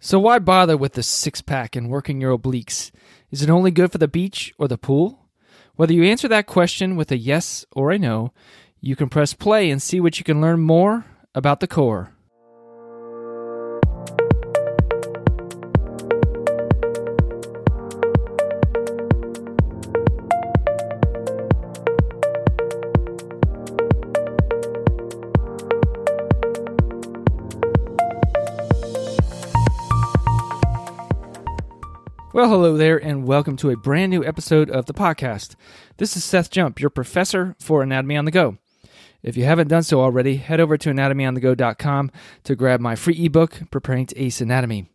So why bother with the six pack and working your obliques? Is it only good for the beach or the pool? Whether you answer that question with a yes or a no, you can press play and see what you can learn more about the core. Well, hello there, and welcome to a brand new episode of the podcast. This is Seth Jump, your professor for Anatomy on the Go. If you haven't done so already, head over to anatomyonthego.com to grab my free ebook, Preparing to Ace Anatomy.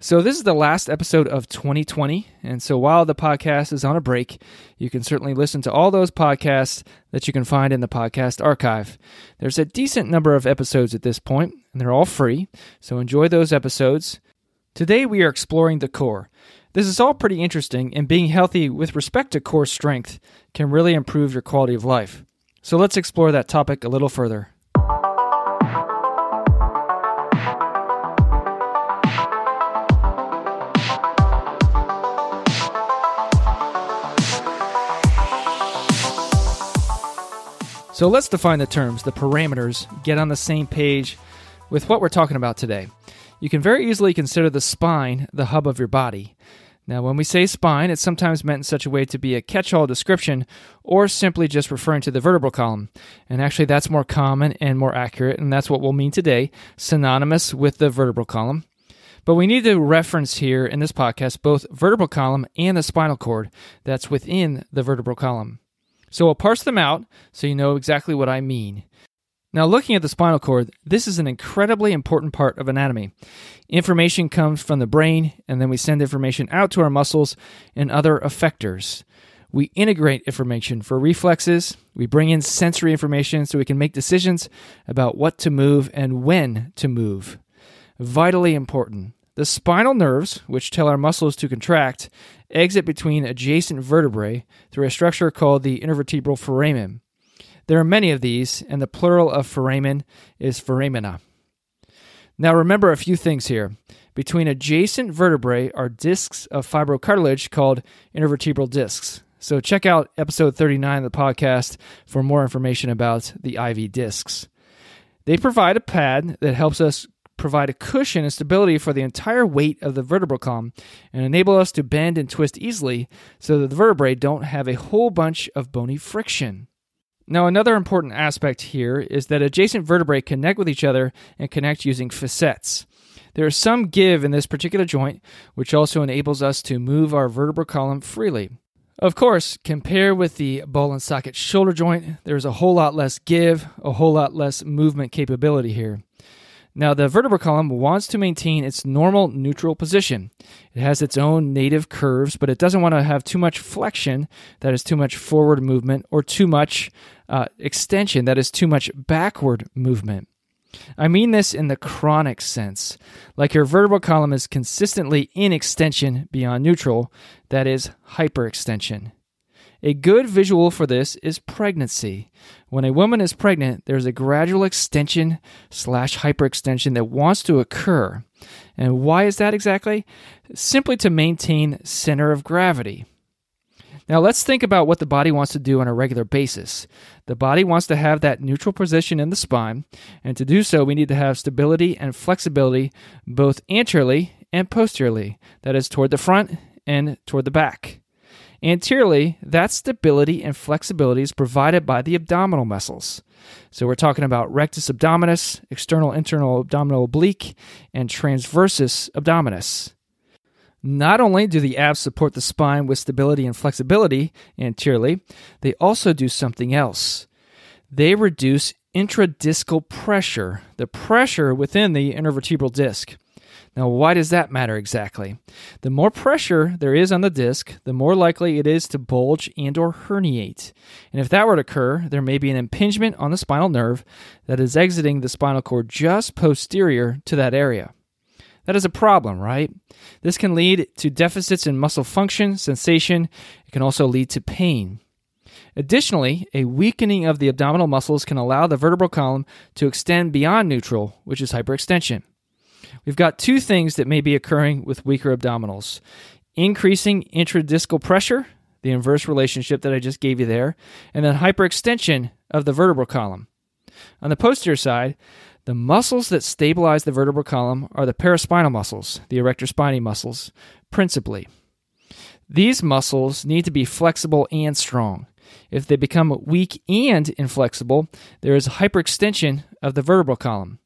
So, this is the last episode of 2020, and so while the podcast is on a break, you can certainly listen to all those podcasts that you can find in the podcast archive. There's a decent number of episodes at this point, and they're all free, so enjoy those episodes. Today, we are exploring the core. This is all pretty interesting, and being healthy with respect to core strength can really improve your quality of life. So let's explore that topic a little further. So let's define the terms, the parameters, get on the same page with what we're talking about today. You can very easily consider the spine the hub of your body. Now, when we say spine, it's sometimes meant in such a way to be a catch all description or simply just referring to the vertebral column. And actually, that's more common and more accurate, and that's what we'll mean today synonymous with the vertebral column. But we need to reference here in this podcast both vertebral column and the spinal cord that's within the vertebral column. So we'll parse them out so you know exactly what I mean. Now, looking at the spinal cord, this is an incredibly important part of anatomy. Information comes from the brain, and then we send information out to our muscles and other effectors. We integrate information for reflexes. We bring in sensory information so we can make decisions about what to move and when to move. Vitally important. The spinal nerves, which tell our muscles to contract, exit between adjacent vertebrae through a structure called the intervertebral foramen. There are many of these, and the plural of foramen is foramina. Now remember a few things here. Between adjacent vertebrae are discs of fibrocartilage called intervertebral discs. So check out episode 39 of the podcast for more information about the IV discs. They provide a pad that helps us provide a cushion and stability for the entire weight of the vertebral column and enable us to bend and twist easily so that the vertebrae don't have a whole bunch of bony friction. Now, another important aspect here is that adjacent vertebrae connect with each other and connect using facets. There is some give in this particular joint, which also enables us to move our vertebral column freely. Of course, compared with the ball and socket shoulder joint, there's a whole lot less give, a whole lot less movement capability here. Now, the vertebral column wants to maintain its normal neutral position. It has its own native curves, but it doesn't want to have too much flexion, that is too much forward movement, or too much uh, extension, that is too much backward movement. I mean this in the chronic sense. Like your vertebral column is consistently in extension beyond neutral, that is hyperextension. A good visual for this is pregnancy. When a woman is pregnant, there's a gradual extension slash hyperextension that wants to occur. And why is that exactly? Simply to maintain center of gravity. Now, let's think about what the body wants to do on a regular basis. The body wants to have that neutral position in the spine, and to do so, we need to have stability and flexibility both anteriorly and posteriorly, that is, toward the front and toward the back. Anteriorly, that stability and flexibility is provided by the abdominal muscles. So we're talking about rectus abdominis, external internal abdominal oblique, and transversus abdominis. Not only do the abs support the spine with stability and flexibility anteriorly, they also do something else. They reduce intradiscal pressure, the pressure within the intervertebral disc. Now, why does that matter exactly? The more pressure there is on the disc, the more likely it is to bulge and or herniate. And if that were to occur, there may be an impingement on the spinal nerve that is exiting the spinal cord just posterior to that area. That is a problem, right? This can lead to deficits in muscle function, sensation. It can also lead to pain. Additionally, a weakening of the abdominal muscles can allow the vertebral column to extend beyond neutral, which is hyperextension. We've got two things that may be occurring with weaker abdominals increasing intradiscal pressure, the inverse relationship that I just gave you there, and then hyperextension of the vertebral column. On the posterior side, the muscles that stabilize the vertebral column are the paraspinal muscles, the erector spinae muscles, principally. These muscles need to be flexible and strong. If they become weak and inflexible, there is hyperextension of the vertebral column.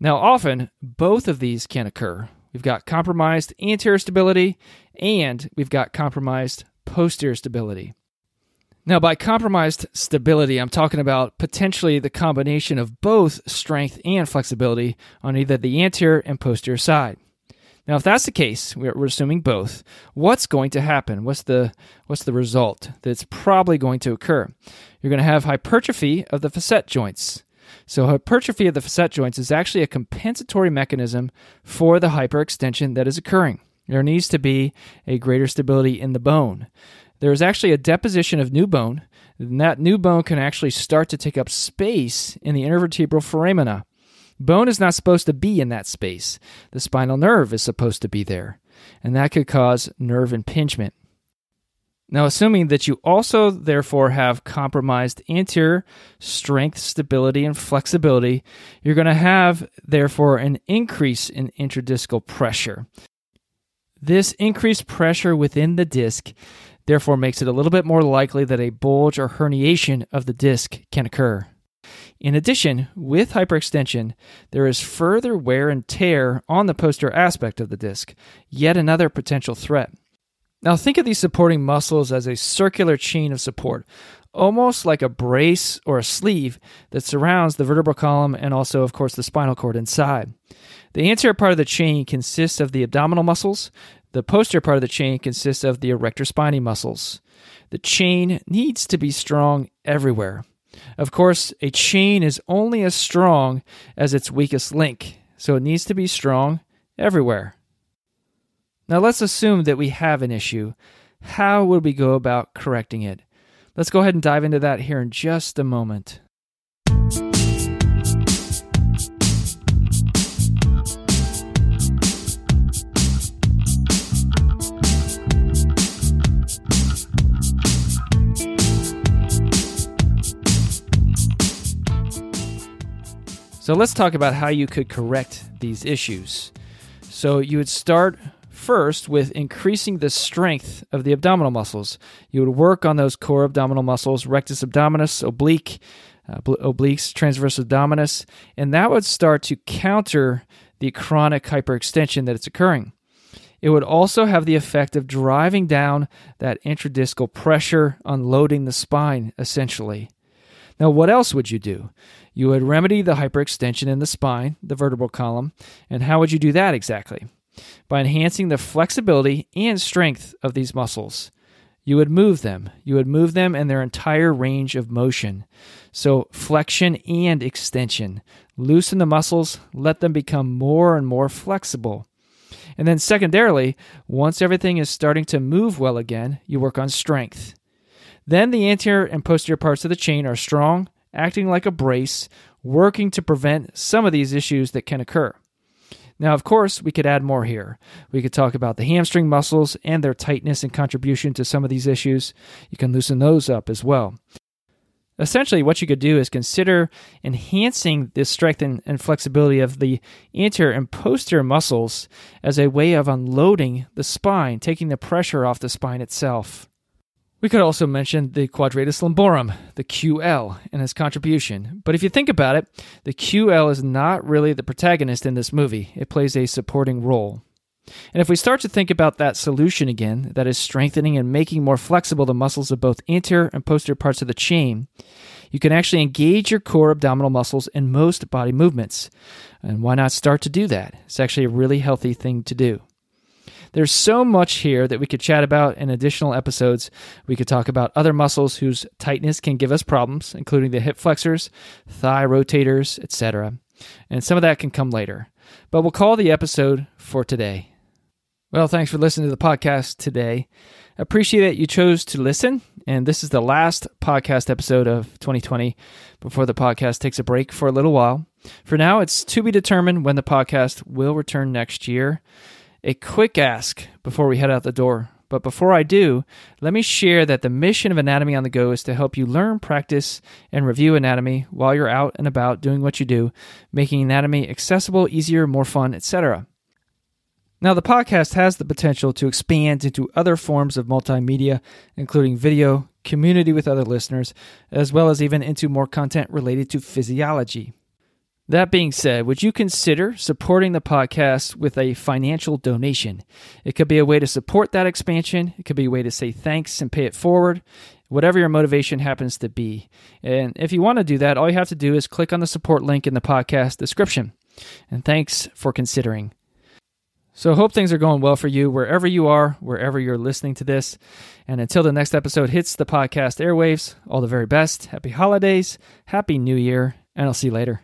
Now, often, both of these can occur. We've got compromised anterior stability and we've got compromised posterior stability. Now, by compromised stability, I'm talking about potentially the combination of both strength and flexibility on either the anterior and posterior side. Now, if that's the case, we're, assuming both. What's going to happen? What's the what's the result that's probably going to occur? You're going to have hypertrophy of the facet joints. So, hypertrophy of the facet joints is actually a compensatory mechanism for the hyperextension that is occurring. There needs to be a greater stability in the bone. There is actually a deposition of new bone, and that new bone can actually start to take up space in the intervertebral foramina. Bone is not supposed to be in that space. The spinal nerve is supposed to be there, and that could cause nerve impingement. Now, assuming that you also therefore have compromised anterior strength, stability, and flexibility, you're going to have therefore an increase in intradiscal pressure. This increased pressure within the disc therefore makes it a little bit more likely that a bulge or herniation of the disc can occur. In addition, with hyperextension, there is further wear and tear on the posterior aspect of the disc, yet another potential threat. Now, think of these supporting muscles as a circular chain of support, almost like a brace or a sleeve that surrounds the vertebral column and also, of course, the spinal cord inside. The anterior part of the chain consists of the abdominal muscles. The posterior part of the chain consists of the erector spinae muscles. The chain needs to be strong everywhere. Of course, a chain is only as strong as its weakest link, so it needs to be strong everywhere. Now, let's assume that we have an issue. How would we go about correcting it? Let's go ahead and dive into that here in just a moment. So let's talk about how you could correct these issues. So you would start first with increasing the strength of the abdominal muscles. You would work on those core abdominal muscles, rectus abdominis, oblique, uh, obliques, transverse abdominis, and that would start to counter the chronic hyperextension that is occurring. It would also have the effect of driving down that intradiscal pressure, unloading the spine, essentially. Now, what else would you do? You would remedy the hyperextension in the spine, the vertebral column, and how would you do that exactly? By enhancing the flexibility and strength of these muscles. You would move them. You would move them in their entire range of motion. So, flexion and extension. Loosen the muscles, let them become more and more flexible. And then, secondarily, once everything is starting to move well again, you work on strength. Then the anterior and posterior parts of the chain are strong, acting like a brace, working to prevent some of these issues that can occur. Now, of course, we could add more here. We could talk about the hamstring muscles and their tightness and contribution to some of these issues. You can loosen those up as well. Essentially, what you could do is consider enhancing the strength and, and, flexibility of the anterior and posterior muscles as a way of unloading the spine, taking the pressure off the spine itself. We could also mention the quadratus lumborum, the QL, and its contribution. But if you think about it, the QL is not really the protagonist in this movie, it plays a supporting role. And if we start to think about that solution again, that is strengthening and making more flexible the muscles of both anterior and posterior parts of the chain, you can actually engage your core abdominal muscles in most body movements. And why not start to do that? It's actually a really healthy thing to do. There's so much here that we could chat about in additional episodes. We could talk about other muscles whose tightness can give us problems, including the hip flexors, thigh rotators, etc. And some of that can come later. But we'll call the episode for today. Well, thanks for listening to the podcast today. Appreciate that you chose to listen. And this is the last podcast episode of 2020 before the podcast takes a break for a little while. For now, it's to be determined when the podcast will return next year. A quick ask before we head out the door. But before I do, let me share that the mission of Anatomy on the Go is to help you learn, practice, and review anatomy while you're out and about doing what you do, making anatomy accessible, easier, more fun, etc. Now, the podcast has the potential to expand into other forms of multimedia, including video, community with other listeners, as well as even into more content related to physiology. That being said, would you consider supporting the podcast with a financial donation? It could be a way to support that expansion, it could be a way to say thanks and pay it forward, whatever your motivation happens to be. And if you want to do that, all you have to do is click on the support link in the podcast description. And thanks for considering. So, hope things are going well for you wherever you are, wherever you're listening to this. And until the next episode hits the podcast airwaves, all the very best. Happy holidays, happy new year, and I'll see you later.